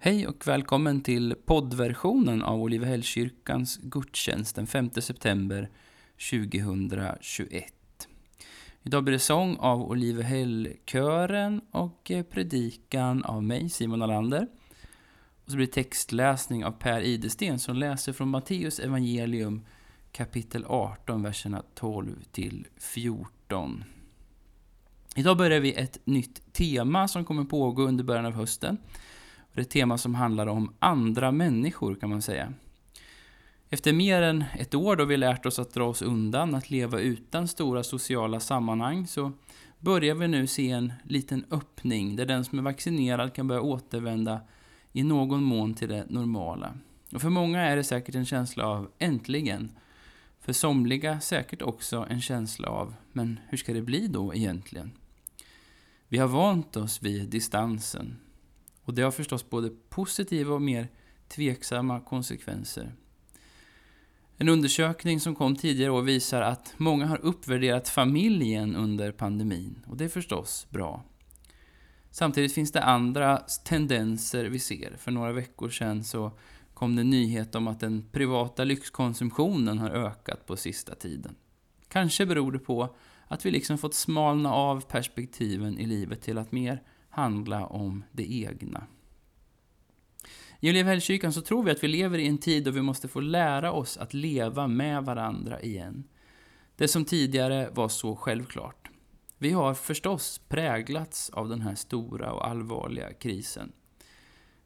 Hej och välkommen till poddversionen av Olivehällskyrkans gudstjänst den 5 september 2021. Idag blir det sång av Olivehällkören och eh, predikan av mig, Simon Alander. Och så blir det textläsning av Per Idesten som läser från Matteus evangelium kapitel 18, verserna 12 till 14. Idag börjar vi ett nytt tema som kommer pågå under början av hösten för är ett tema som handlar om andra människor kan man säga. Efter mer än ett år då vi lärt oss att dra oss undan, att leva utan stora sociala sammanhang, så börjar vi nu se en liten öppning där den som är vaccinerad kan börja återvända i någon mån till det normala. Och för många är det säkert en känsla av äntligen. För somliga säkert också en känsla av, men hur ska det bli då egentligen? Vi har vant oss vid distansen, och det har förstås både positiva och mer tveksamma konsekvenser. En undersökning som kom tidigare år visar att många har uppvärderat familjen under pandemin. Och det är förstås bra. Samtidigt finns det andra tendenser vi ser. För några veckor sedan så kom det en nyhet om att den privata lyxkonsumtionen har ökat på sista tiden. Kanske beror det på att vi liksom fått smalna av perspektiven i livet till att mer handla om det egna. I Olivehällskyrkan så tror vi att vi lever i en tid då vi måste få lära oss att leva med varandra igen. Det som tidigare var så självklart. Vi har förstås präglats av den här stora och allvarliga krisen.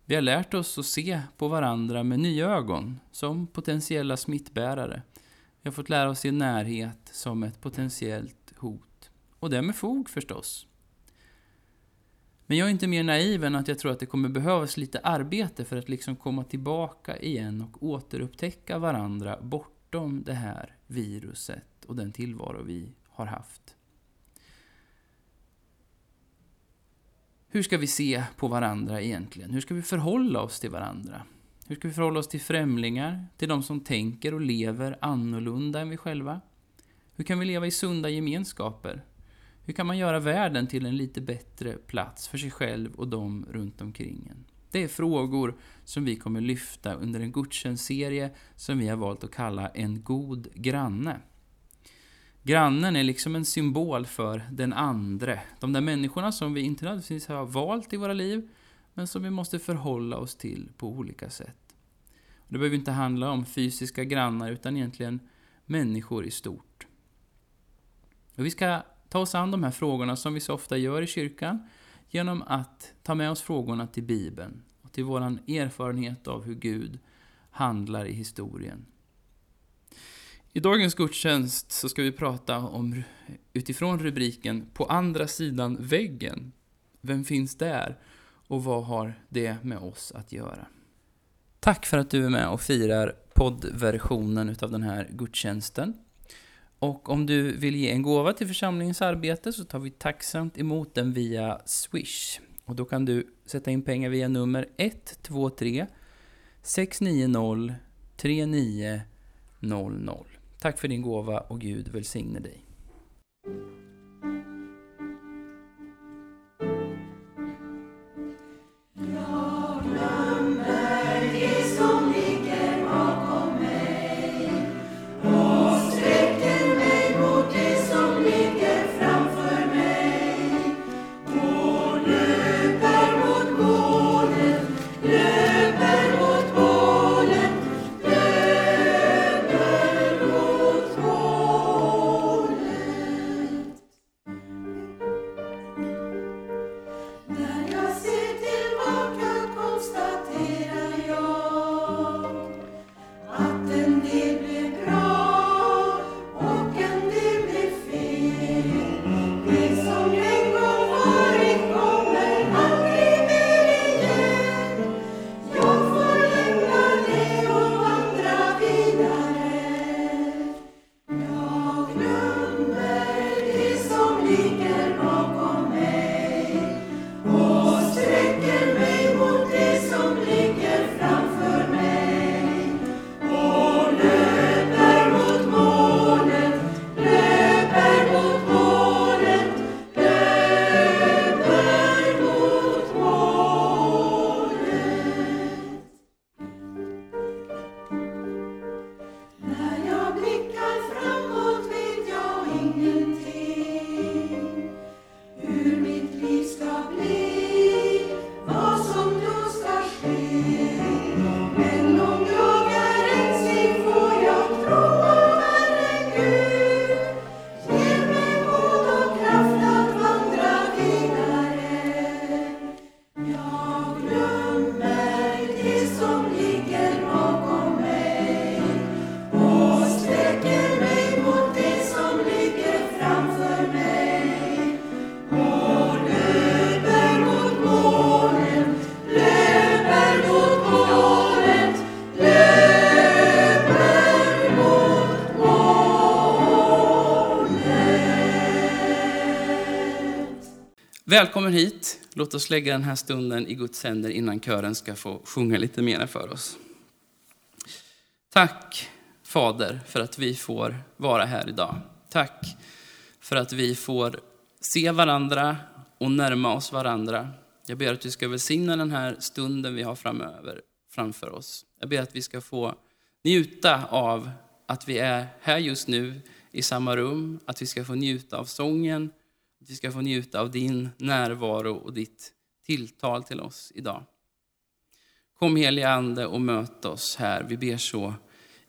Vi har lärt oss att se på varandra med nya ögon, som potentiella smittbärare. Vi har fått lära oss se närhet som ett potentiellt hot. Och det med fog förstås. Men jag är inte mer naiv än att jag tror att det kommer behövas lite arbete för att liksom komma tillbaka igen och återupptäcka varandra bortom det här viruset och den tillvaro vi har haft. Hur ska vi se på varandra egentligen? Hur ska vi förhålla oss till varandra? Hur ska vi förhålla oss till främlingar, till de som tänker och lever annorlunda än vi själva? Hur kan vi leva i sunda gemenskaper? Hur kan man göra världen till en lite bättre plats för sig själv och de runt omkring en? Det är frågor som vi kommer lyfta under en gudstjänstserie som vi har valt att kalla En god granne. Grannen är liksom en symbol för den andre. De där människorna som vi inte nödvändigtvis har valt i våra liv, men som vi måste förhålla oss till på olika sätt. Det behöver inte handla om fysiska grannar, utan egentligen människor i stort. Och vi ska ta oss an de här frågorna som vi så ofta gör i kyrkan genom att ta med oss frågorna till Bibeln och till vår erfarenhet av hur Gud handlar i historien. I dagens gudstjänst så ska vi prata om utifrån rubriken På andra sidan väggen. Vem finns där? Och vad har det med oss att göra? Tack för att du är med och firar poddversionen utav den här gudstjänsten. Och om du vill ge en gåva till församlingens arbete så tar vi tacksamt emot den via Swish. Och då kan du sätta in pengar via nummer 123 690 3900. Tack för din gåva och Gud välsigne dig. Välkommen hit. Låt oss lägga den här stunden i Guds händer innan kören ska få sjunga lite mer för oss. Tack Fader för att vi får vara här idag. Tack för att vi får se varandra och närma oss varandra. Jag ber att du ska välsigna den här stunden vi har framöver, framför oss. Jag ber att vi ska få njuta av att vi är här just nu i samma rum, att vi ska få njuta av sången, att vi ska få njuta av din närvaro och ditt tilltal till oss idag. Kom helige Ande och möt oss här. Vi ber så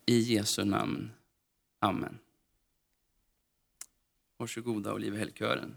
i Jesu namn. Amen. Varsågoda Olivehällkören.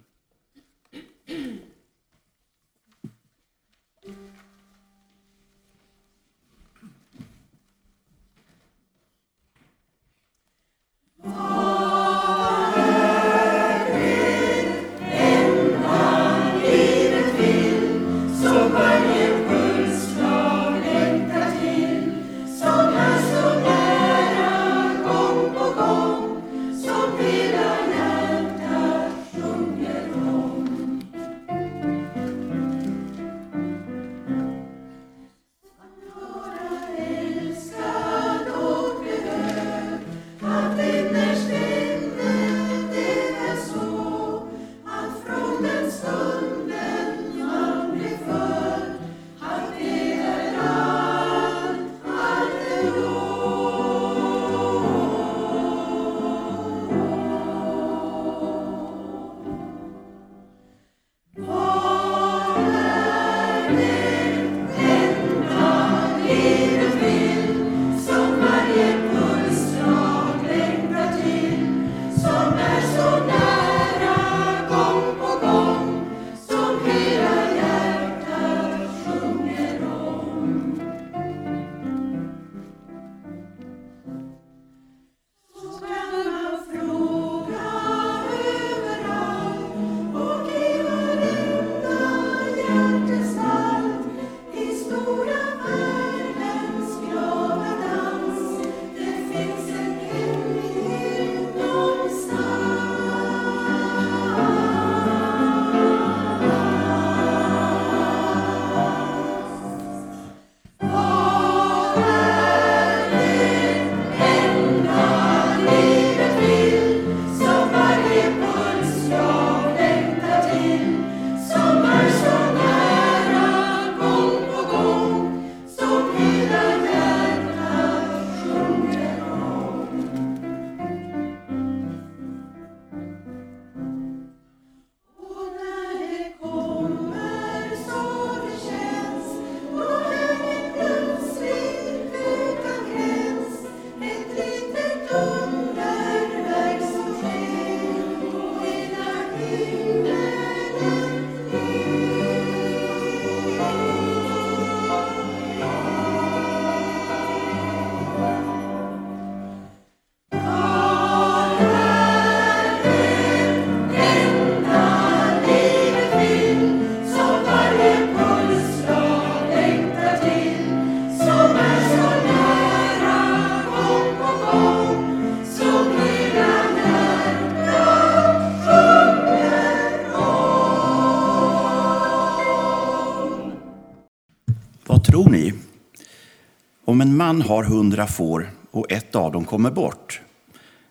Om en man har hundra får och ett av dem kommer bort,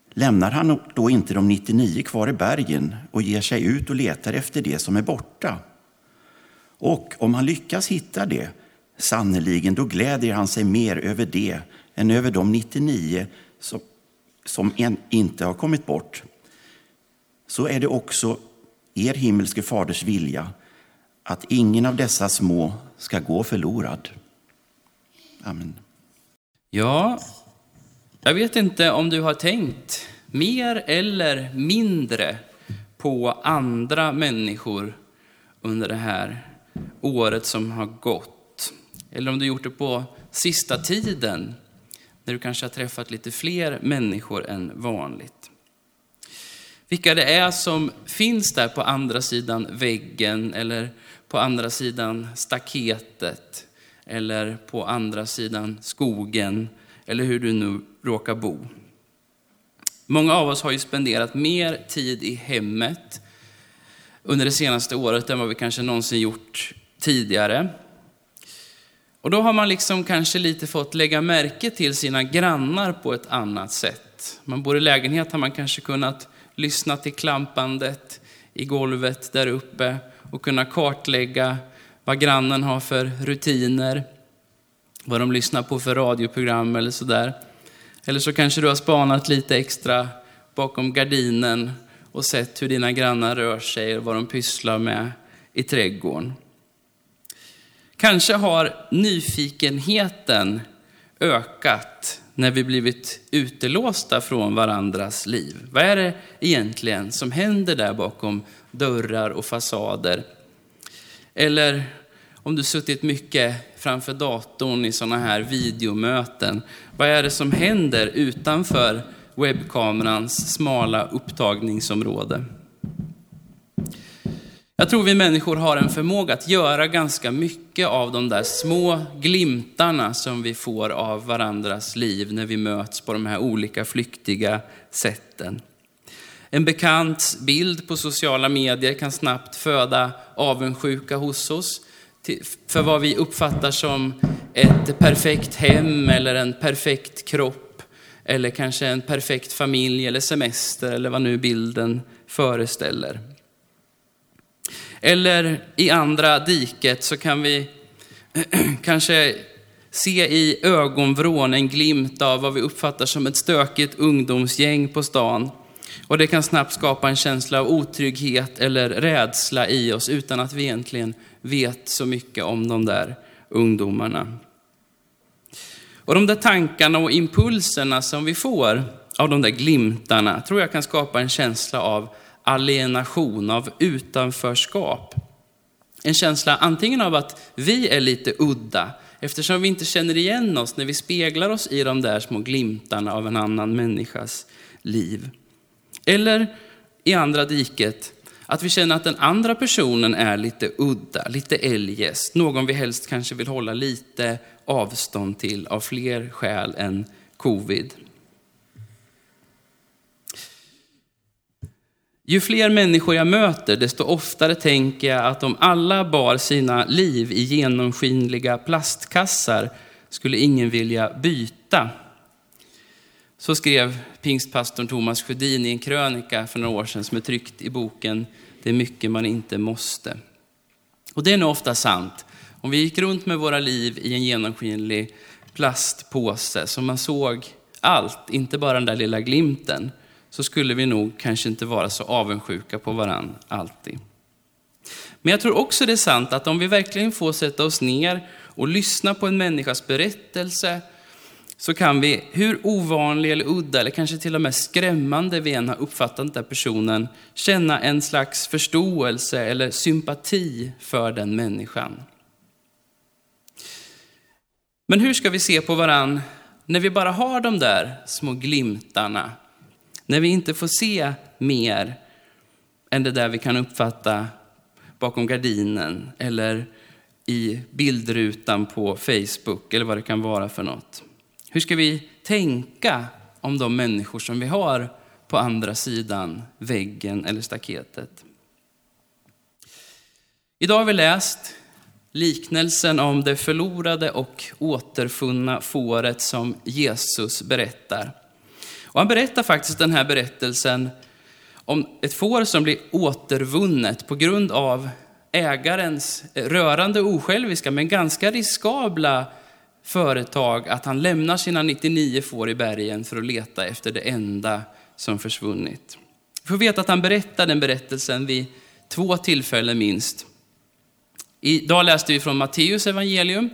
lämnar han då inte de 99 kvar i bergen och ger sig ut och letar efter det som är borta? Och om han lyckas hitta det, sannerligen, då gläder han sig mer över det än över de 99 som, som en, inte har kommit bort. Så är det också er himmelske faders vilja att ingen av dessa små ska gå förlorad. Amen. Ja, jag vet inte om du har tänkt mer eller mindre på andra människor under det här året som har gått. Eller om du gjort det på sista tiden, när du kanske har träffat lite fler människor än vanligt. Vilka det är som finns där på andra sidan väggen eller på andra sidan staketet eller på andra sidan skogen, eller hur du nu råkar bo. Många av oss har ju spenderat mer tid i hemmet under det senaste året än vad vi kanske någonsin gjort tidigare. Och då har man liksom kanske lite fått lägga märke till sina grannar på ett annat sätt. Man bor i lägenhet har man kanske kunnat lyssna till klampandet i golvet där uppe och kunna kartlägga vad grannen har för rutiner, vad de lyssnar på för radioprogram eller sådär. Eller så kanske du har spanat lite extra bakom gardinen och sett hur dina grannar rör sig och vad de pysslar med i trädgården. Kanske har nyfikenheten ökat när vi blivit utelåsta från varandras liv. Vad är det egentligen som händer där bakom dörrar och fasader? Eller om du suttit mycket framför datorn i sådana här videomöten. Vad är det som händer utanför webbkamerans smala upptagningsområde? Jag tror vi människor har en förmåga att göra ganska mycket av de där små glimtarna som vi får av varandras liv när vi möts på de här olika flyktiga sätten. En bekant bild på sociala medier kan snabbt föda avundsjuka hos oss för vad vi uppfattar som ett perfekt hem eller en perfekt kropp eller kanske en perfekt familj eller semester eller vad nu bilden föreställer. Eller i andra diket så kan vi kanske se i ögonvrån en glimt av vad vi uppfattar som ett stökigt ungdomsgäng på stan. Och det kan snabbt skapa en känsla av otrygghet eller rädsla i oss utan att vi egentligen vet så mycket om de där ungdomarna. Och de där tankarna och impulserna som vi får av de där glimtarna tror jag kan skapa en känsla av alienation, av utanförskap. En känsla antingen av att vi är lite udda, eftersom vi inte känner igen oss när vi speglar oss i de där små glimtarna av en annan människas liv. Eller i andra diket, att vi känner att den andra personen är lite udda, lite eljest, någon vi helst kanske vill hålla lite avstånd till av fler skäl än covid. Ju fler människor jag möter, desto oftare tänker jag att om alla bar sina liv i genomskinliga plastkassar skulle ingen vilja byta. Så skrev pingstpastorn Thomas Sjödin i en krönika för några år sedan som är tryckt i boken Det är mycket man inte måste. Och det är nog ofta sant. Om vi gick runt med våra liv i en genomskinlig plastpåse så man såg allt, inte bara den där lilla glimten, så skulle vi nog kanske inte vara så avundsjuka på varann alltid. Men jag tror också det är sant att om vi verkligen får sätta oss ner och lyssna på en människas berättelse så kan vi, hur ovanlig eller udda eller kanske till och med skrämmande vi än har uppfattat den där personen, känna en slags förståelse eller sympati för den människan. Men hur ska vi se på varann när vi bara har de där små glimtarna när vi inte får se mer än det där vi kan uppfatta bakom gardinen eller i bildrutan på Facebook eller vad det kan vara för något. Hur ska vi tänka om de människor som vi har på andra sidan väggen eller staketet? Idag har vi läst liknelsen om det förlorade och återfunna fåret som Jesus berättar. Och han berättar faktiskt den här berättelsen om ett får som blir återvunnet på grund av ägarens rörande osjälviska men ganska riskabla företag att han lämnar sina 99 får i bergen för att leta efter det enda som försvunnit. Vi får veta att han berättar den berättelsen vid två tillfällen minst. Idag läste vi från Matteus evangelium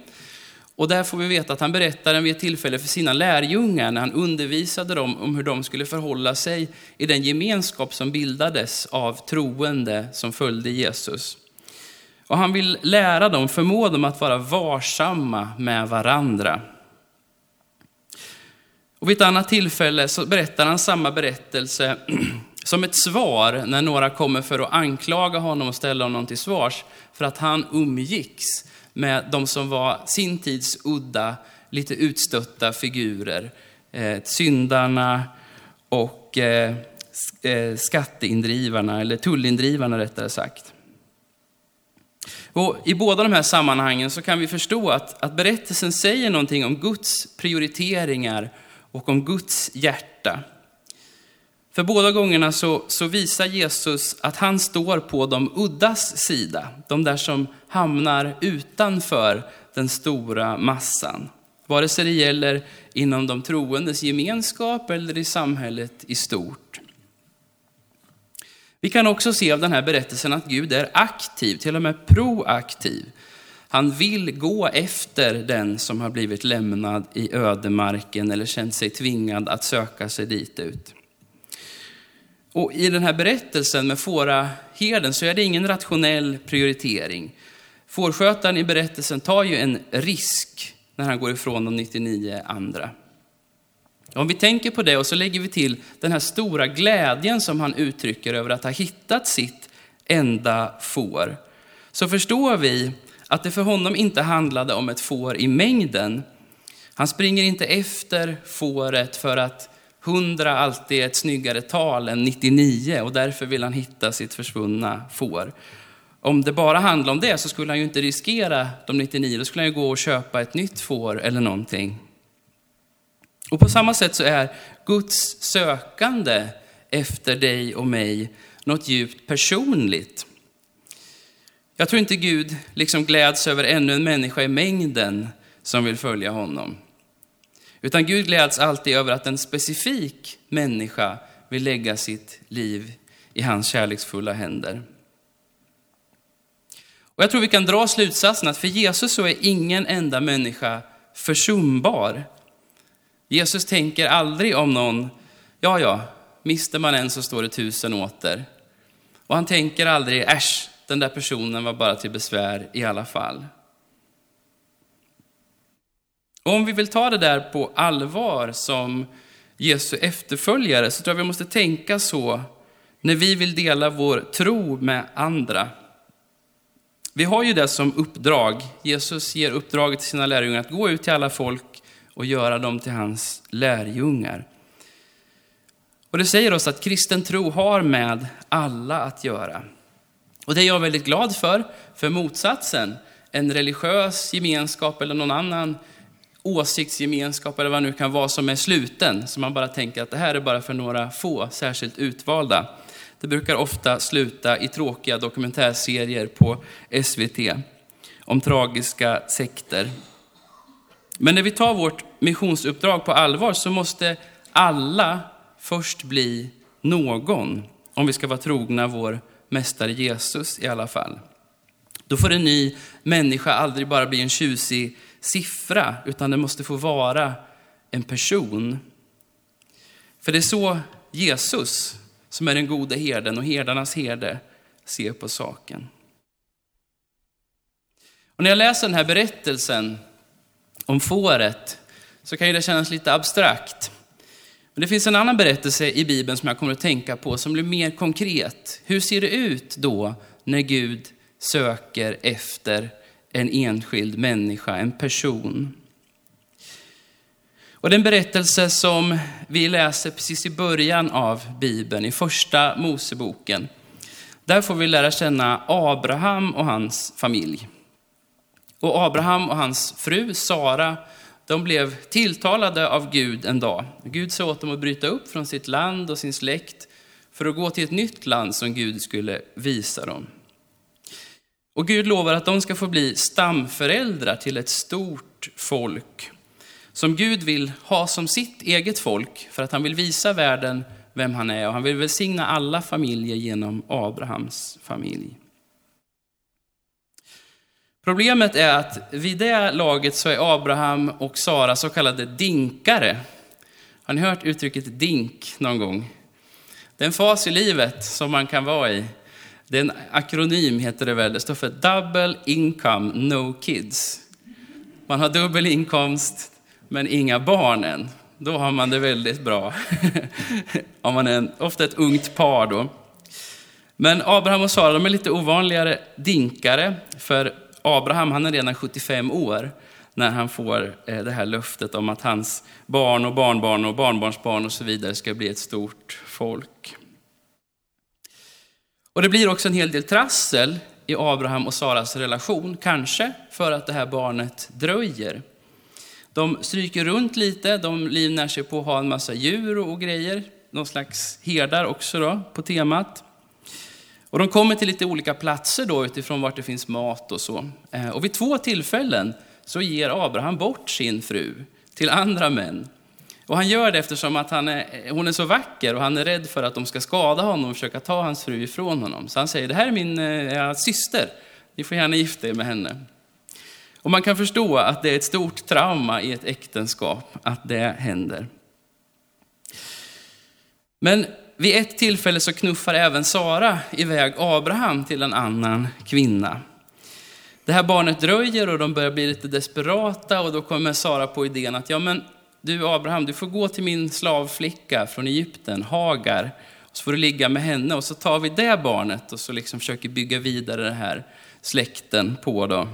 och där får vi veta att han berättar den vid ett tillfälle för sina lärjungar när han undervisade dem om hur de skulle förhålla sig i den gemenskap som bildades av troende som följde Jesus. Och han vill lära dem, förmå dem att vara varsamma med varandra. Och vid ett annat tillfälle så berättar han samma berättelse som ett svar när några kommer för att anklaga honom och ställa honom till svars för att han umgicks med de som var sin tids udda, lite utstötta figurer. Eh, syndarna och eh, eh skatteindrivarna, eller tullindrivarna rättare sagt. Och I båda de här sammanhangen så kan vi förstå att, att berättelsen säger någonting om Guds prioriteringar och om Guds hjärta. För båda gångerna så, så visar Jesus att han står på de uddas sida, de där som hamnar utanför den stora massan. Vare sig det gäller inom de troendes gemenskap eller i samhället i stort. Vi kan också se av den här berättelsen att Gud är aktiv, till och med proaktiv. Han vill gå efter den som har blivit lämnad i ödemarken eller känt sig tvingad att söka sig dit ut. Och I den här berättelsen med fåraherden så är det ingen rationell prioritering. Fårskötaren i berättelsen tar ju en risk när han går ifrån de 99 andra. Om vi tänker på det och så lägger vi till den här stora glädjen som han uttrycker över att ha hittat sitt enda får, så förstår vi att det för honom inte handlade om ett får i mängden. Han springer inte efter fåret för att 100 alltid är ett snyggare tal än 99 och därför vill han hitta sitt försvunna får. Om det bara handlade om det så skulle han ju inte riskera de 99, då skulle han ju gå och köpa ett nytt får eller någonting. Och på samma sätt så är Guds sökande efter dig och mig något djupt personligt. Jag tror inte Gud liksom gläds över ännu en människa i mängden som vill följa honom. Utan Gud gläds alltid över att en specifik människa vill lägga sitt liv i hans kärleksfulla händer. Och jag tror vi kan dra slutsatsen att för Jesus så är ingen enda människa försumbar. Jesus tänker aldrig om någon, ja ja, mister man en så står det tusen åter. Och han tänker aldrig, äsch, den där personen var bara till besvär i alla fall. Och om vi vill ta det där på allvar som Jesu efterföljare så tror jag vi måste tänka så när vi vill dela vår tro med andra. Vi har ju det som uppdrag. Jesus ger uppdraget till sina lärjungar att gå ut till alla folk och göra dem till hans lärjungar. Och det säger oss att kristen tro har med alla att göra. Och det är jag väldigt glad för, för motsatsen, en religiös gemenskap eller någon annan åsiktsgemenskap eller vad det nu kan vara som är sluten, som man bara tänker att det här är bara för några få särskilt utvalda. Det brukar ofta sluta i tråkiga dokumentärserier på SVT om tragiska sekter. Men när vi tar vårt missionsuppdrag på allvar så måste alla först bli någon, om vi ska vara trogna vår mästare Jesus i alla fall. Då får en ny människa aldrig bara bli en tjusig siffra, utan den måste få vara en person. För det är så Jesus, som är den gode herden och herdarnas herde, ser på saken. Och när jag läser den här berättelsen om fåret så kan det kännas lite abstrakt. Men det finns en annan berättelse i Bibeln som jag kommer att tänka på som blir mer konkret. Hur ser det ut då när Gud söker efter en enskild människa, en person? Och den berättelse som vi läser precis i början av Bibeln, i första Moseboken, där får vi lära känna Abraham och hans familj. Och Abraham och hans fru Sara, de blev tilltalade av Gud en dag. Gud sa åt dem att bryta upp från sitt land och sin släkt för att gå till ett nytt land som Gud skulle visa dem. Och Gud lovar att de ska få bli stamföräldrar till ett stort folk som Gud vill ha som sitt eget folk för att han vill visa världen vem han är och han vill välsigna alla familjer genom Abrahams familj. Problemet är att vid det laget så är Abraham och Sara så kallade dinkare. Har ni hört uttrycket dink någon gång? Det är en fas i livet som man kan vara i. Det är en akronym heter det väl. Det står för Double Income No Kids. Man har dubbel inkomst men inga barn än. Då har man det väldigt bra. Om man är en, ofta ett ungt par då. Men Abraham och Sara de är lite ovanligare dinkare. För Abraham han är redan 75 år när han får eh, det här löftet om att hans barn och barnbarn och barnbarnsbarn och så vidare ska bli ett stort folk. Och det blir också en hel del trassel i Abraham och Saras relation, kanske för att det här barnet dröjer. De stryker runt lite, de livnär sig på att ha en massa djur och grejer, någon slags herdar också då, på temat. Och de kommer till lite olika platser då utifrån vart det finns mat och så. Eh, och vid två tillfällen så ger Abraham bort sin fru till andra män. Och han gör det eftersom att han är, hon är så vacker och han är rädd för att de ska skada honom och försöka ta hans fru ifrån honom. Så han säger, det här är min eh, ja, syster, ni får gärna gifta er med henne. Och man kan förstå att det är ett stort trauma i ett äktenskap att det händer. Men vid ett tillfälle så knuffar även Sara iväg Abraham till en annan kvinna. Det här barnet dröjer och de börjar bli lite desperata och då kommer Sara på idén att ja men du Abraham, du får gå till min slavflicka från Egypten, Hagar, och så får du ligga med henne och så tar vi det barnet och så liksom försöker bygga vidare den här släkten på då.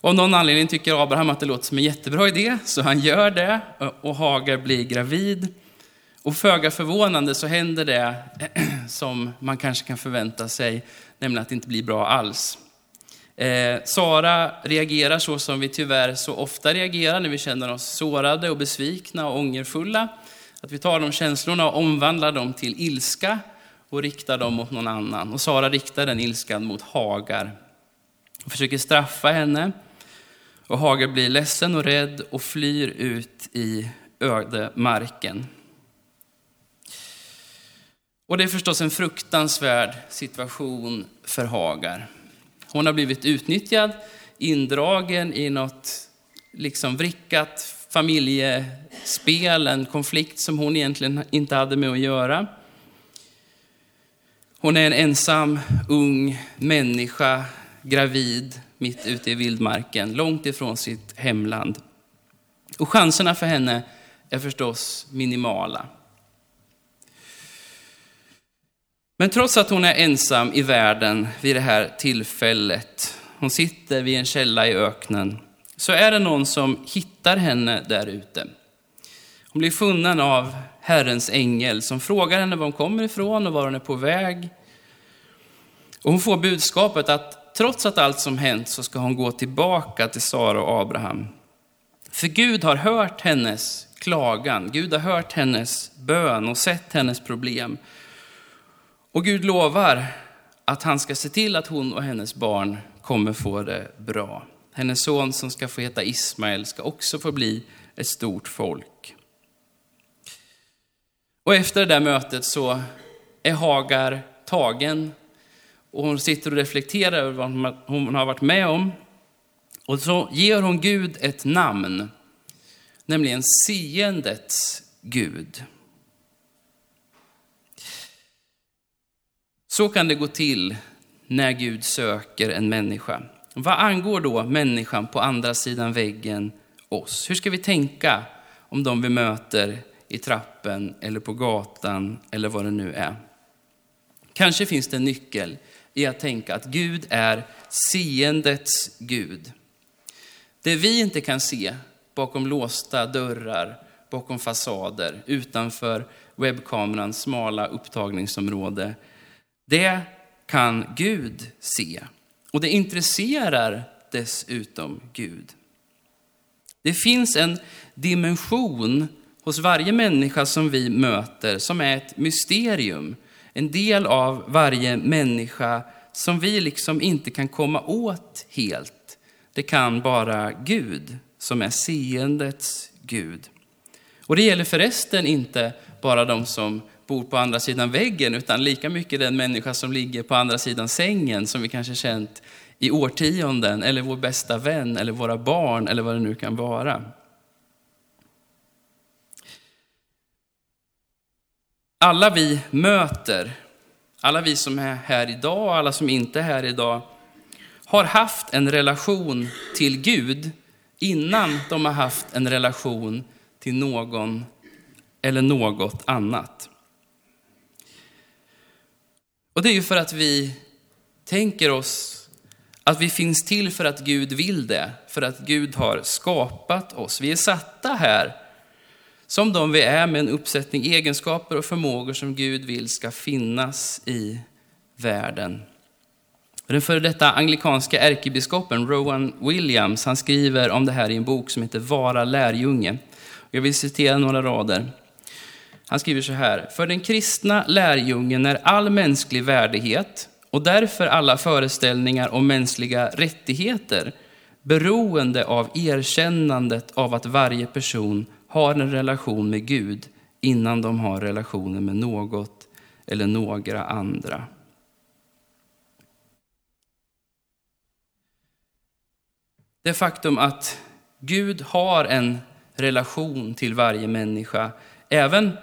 Av någon anledning tycker Abraham att det låter som en jättebra idé, så han gör det och Hagar blir gravid. Och föga förvånande så händer det som man kanske kan förvänta sig, nämligen att det inte blir bra alls. Eh, Sara reagerar så som vi tyvärr så ofta reagerar när vi känner oss sårade och besvikna och ångerfulla. Att vi tar de känslorna och omvandlar dem till ilska och riktar dem mot någon annan. Och Sara riktar den ilskan mot Hagar och försöker straffa henne. Och Hagar blir ledsen och rädd och flyr ut i ödemarken. Och det är förstås en fruktansvärd situation för Hagar. Hon har blivit utnyttjad, indragen i något liksom vrickat familjespel, en konflikt som hon egentligen inte hade med att göra. Hon är en ensam ung människa, gravid, mitt ute i vildmarken, långt ifrån sitt hemland. Och chanserna för henne är förstås minimala. Men trots att hon är ensam i världen vid det här tillfället, hon sitter vid en källa i öknen, så är det någon som hittar henne där ute. Hon blir funnen av Herrens ängel som frågar henne var hon kommer ifrån och var hon är på väg. Och hon får budskapet att trots att allt som hänt så ska hon gå tillbaka till Sara och Abraham. För Gud har hört hennes klagan, Gud har hört hennes bön och sett hennes problem. Och Gud lovar att han ska se till att hon och hennes barn kommer få det bra. Hennes son som ska få heta Ismael ska också få bli ett stort folk. Och efter det där mötet så är Hagar tagen och hon sitter och reflekterar över vad hon har varit med om. Och så ger hon Gud ett namn, nämligen seendets Gud. Så kan det gå till när Gud söker en människa. Vad angår då människan på andra sidan väggen oss? Hur ska vi tänka om de vi möter i trappen eller på gatan eller vad det nu är? Kanske finns det en nyckel i att tänka att Gud är seendets Gud. Det vi inte kan se bakom låsta dörrar, bakom fasader, utanför webbkamerans smala upptagningsområde, det kan Gud se. Och det intresserar dessutom Gud. Det finns en dimension hos varje människa som vi möter som är ett mysterium. En del av varje människa som vi liksom inte kan komma åt helt. Det kan bara Gud som är seendets Gud. Och det gäller förresten inte bara de som bor på andra sidan väggen, utan lika mycket den människa som ligger på andra sidan sängen, som vi kanske känt i årtionden, eller vår bästa vän, eller våra barn, eller vad det nu kan vara. Alla vi möter, alla vi som är här idag och alla som inte är här idag, har haft en relation till Gud innan de har haft en relation till någon eller något annat. Och det är ju för att vi tänker oss att vi finns till för att Gud vill det, för att Gud har skapat oss. Vi är satta här som de vi är med en uppsättning egenskaper och förmågor som Gud vill ska finnas i världen. Den före detta anglikanska ärkebiskopen Rowan Williams han skriver om det här i en bok som heter Vara lärjunge. Jag vill citera några rader. Han skriver så här. För den kristna lärjungen är all mänsklig värdighet och därför alla föreställningar om mänskliga rättigheter beroende av erkännandet av att varje person har en relation med Gud innan de har relationer med något eller några andra. Det faktum att Gud har en relation till varje människa, även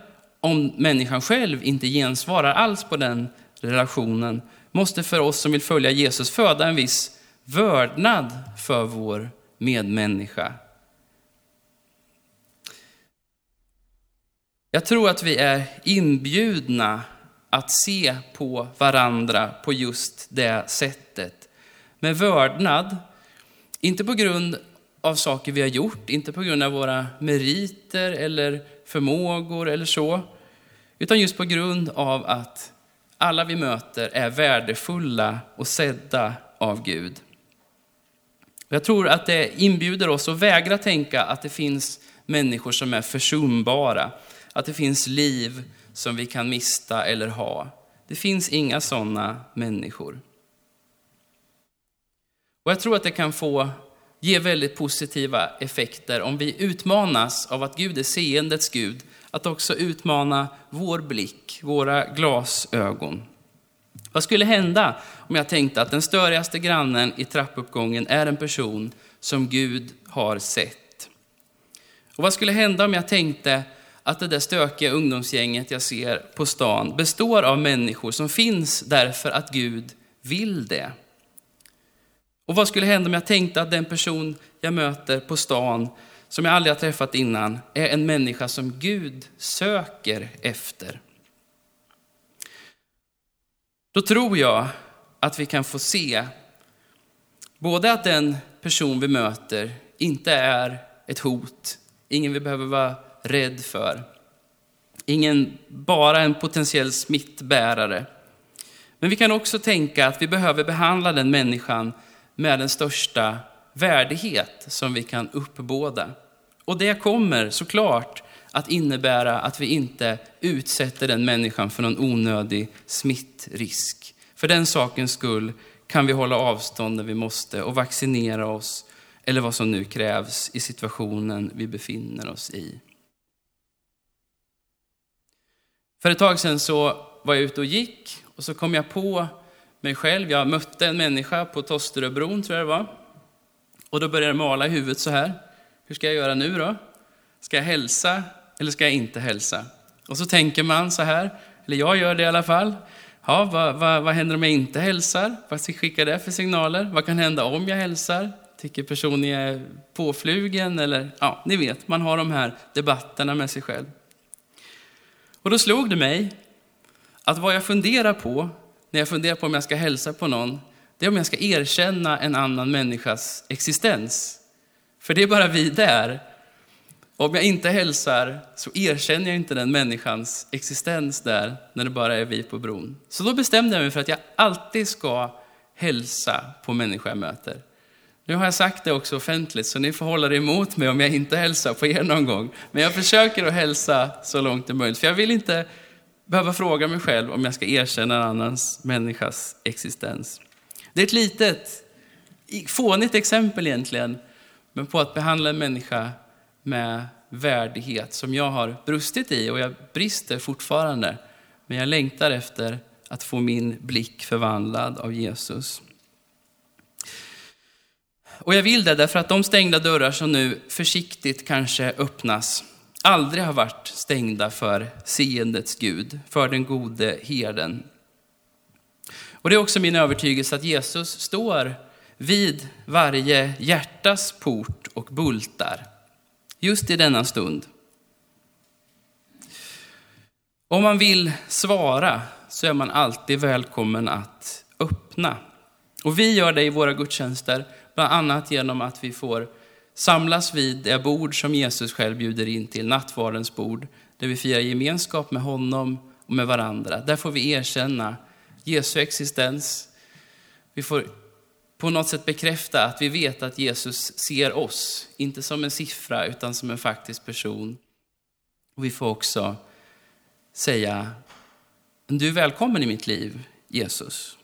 om människan själv inte gensvarar alls på den relationen, måste för oss som vill följa Jesus föda en viss vördnad för vår medmänniska. Jag tror att vi är inbjudna att se på varandra på just det sättet. Med vördnad, inte på grund av saker vi har gjort, inte på grund av våra meriter eller förmågor eller så, utan just på grund av att alla vi möter är värdefulla och sedda av Gud. Jag tror att det inbjuder oss att vägra tänka att det finns människor som är försumbara, att det finns liv som vi kan mista eller ha. Det finns inga sådana människor. Och jag tror att det kan få ge väldigt positiva effekter om vi utmanas av att Gud är seendets Gud, att också utmana vår blick, våra glasögon. Vad skulle hända om jag tänkte att den störigaste grannen i trappuppgången är en person som Gud har sett? Och vad skulle hända om jag tänkte att det där stökiga ungdomsgänget jag ser på stan består av människor som finns därför att Gud vill det? Och vad skulle hända om jag tänkte att den person jag möter på stan, som jag aldrig har träffat innan, är en människa som Gud söker efter? Då tror jag att vi kan få se både att den person vi möter inte är ett hot, ingen vi behöver vara rädd för, ingen bara en potentiell smittbärare. Men vi kan också tänka att vi behöver behandla den människan med den största värdighet som vi kan uppbåda. Och det kommer såklart att innebära att vi inte utsätter den människan för någon onödig smittrisk. För den sakens skull kan vi hålla avstånd när vi måste och vaccinera oss eller vad som nu krävs i situationen vi befinner oss i. För ett tag sedan så var jag ute och gick och så kom jag på mig själv. Jag mötte en människa på Tosteröbron, tror jag det var. Och då började det mala i huvudet så här. Hur ska jag göra nu då? Ska jag hälsa eller ska jag inte hälsa? Och så tänker man så här, eller jag gör det i alla fall. Ja, vad, vad, vad händer om jag inte hälsar? Vad skickar det för signaler? Vad kan hända om jag hälsar? Tycker personen jag är påflugen? Eller, ja, ni vet, man har de här debatterna med sig själv. Och då slog det mig att vad jag funderar på när jag funderar på om jag ska hälsa på någon, det är om jag ska erkänna en annan människas existens. För det är bara vi där. Om jag inte hälsar så erkänner jag inte den människans existens där, när det bara är vi på bron. Så då bestämde jag mig för att jag alltid ska hälsa på människor jag möter. Nu har jag sagt det också offentligt, så ni får hålla det emot mig om jag inte hälsar på er någon gång. Men jag försöker att hälsa så långt det är möjligt, för jag vill inte behöva fråga mig själv om jag ska erkänna en annans människas existens. Det är ett litet, fånigt exempel egentligen, men på att behandla en människa med värdighet som jag har brustit i och jag brister fortfarande. Men jag längtar efter att få min blick förvandlad av Jesus. Och jag vill det därför att de stängda dörrar som nu försiktigt kanske öppnas aldrig har varit stängda för seendets Gud, för den gode herden. Och det är också min övertygelse att Jesus står vid varje hjärtas port och bultar, just i denna stund. Om man vill svara så är man alltid välkommen att öppna. Och vi gör det i våra gudstjänster, bland annat genom att vi får samlas vid det bord som Jesus själv bjuder in till, nattvardens bord, där vi firar gemenskap med honom och med varandra. Där får vi erkänna Jesu existens. Vi får på något sätt bekräfta att vi vet att Jesus ser oss, inte som en siffra utan som en faktisk person. Och vi får också säga, du är välkommen i mitt liv, Jesus.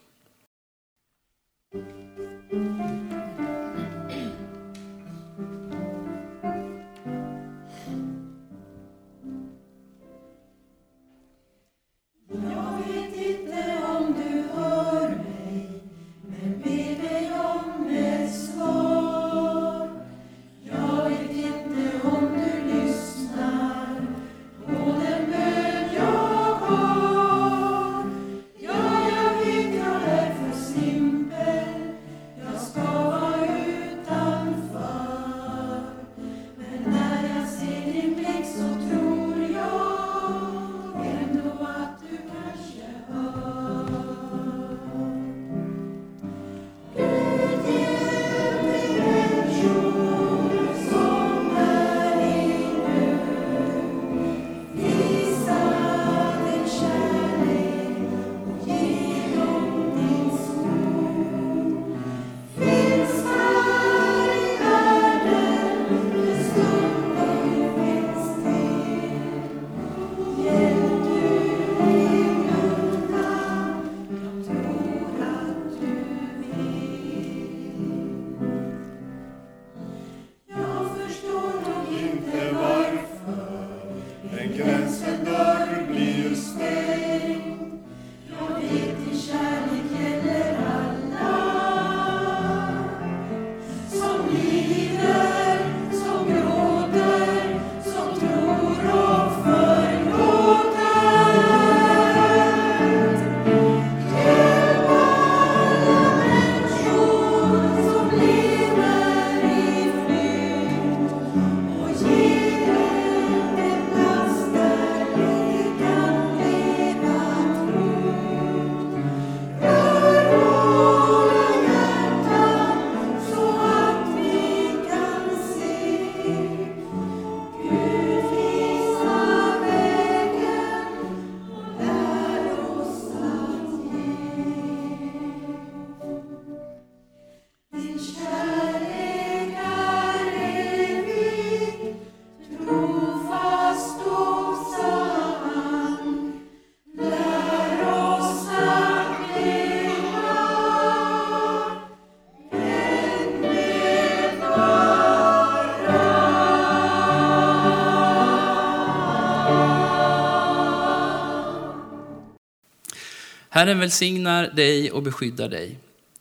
Herren välsignar dig och beskyddar dig.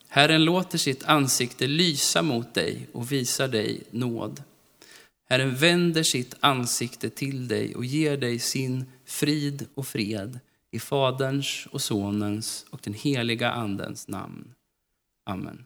Herren låter sitt ansikte lysa mot dig och visar dig nåd. Herren vänder sitt ansikte till dig och ger dig sin frid och fred i Faderns och Sonens och den heliga Andens namn. Amen.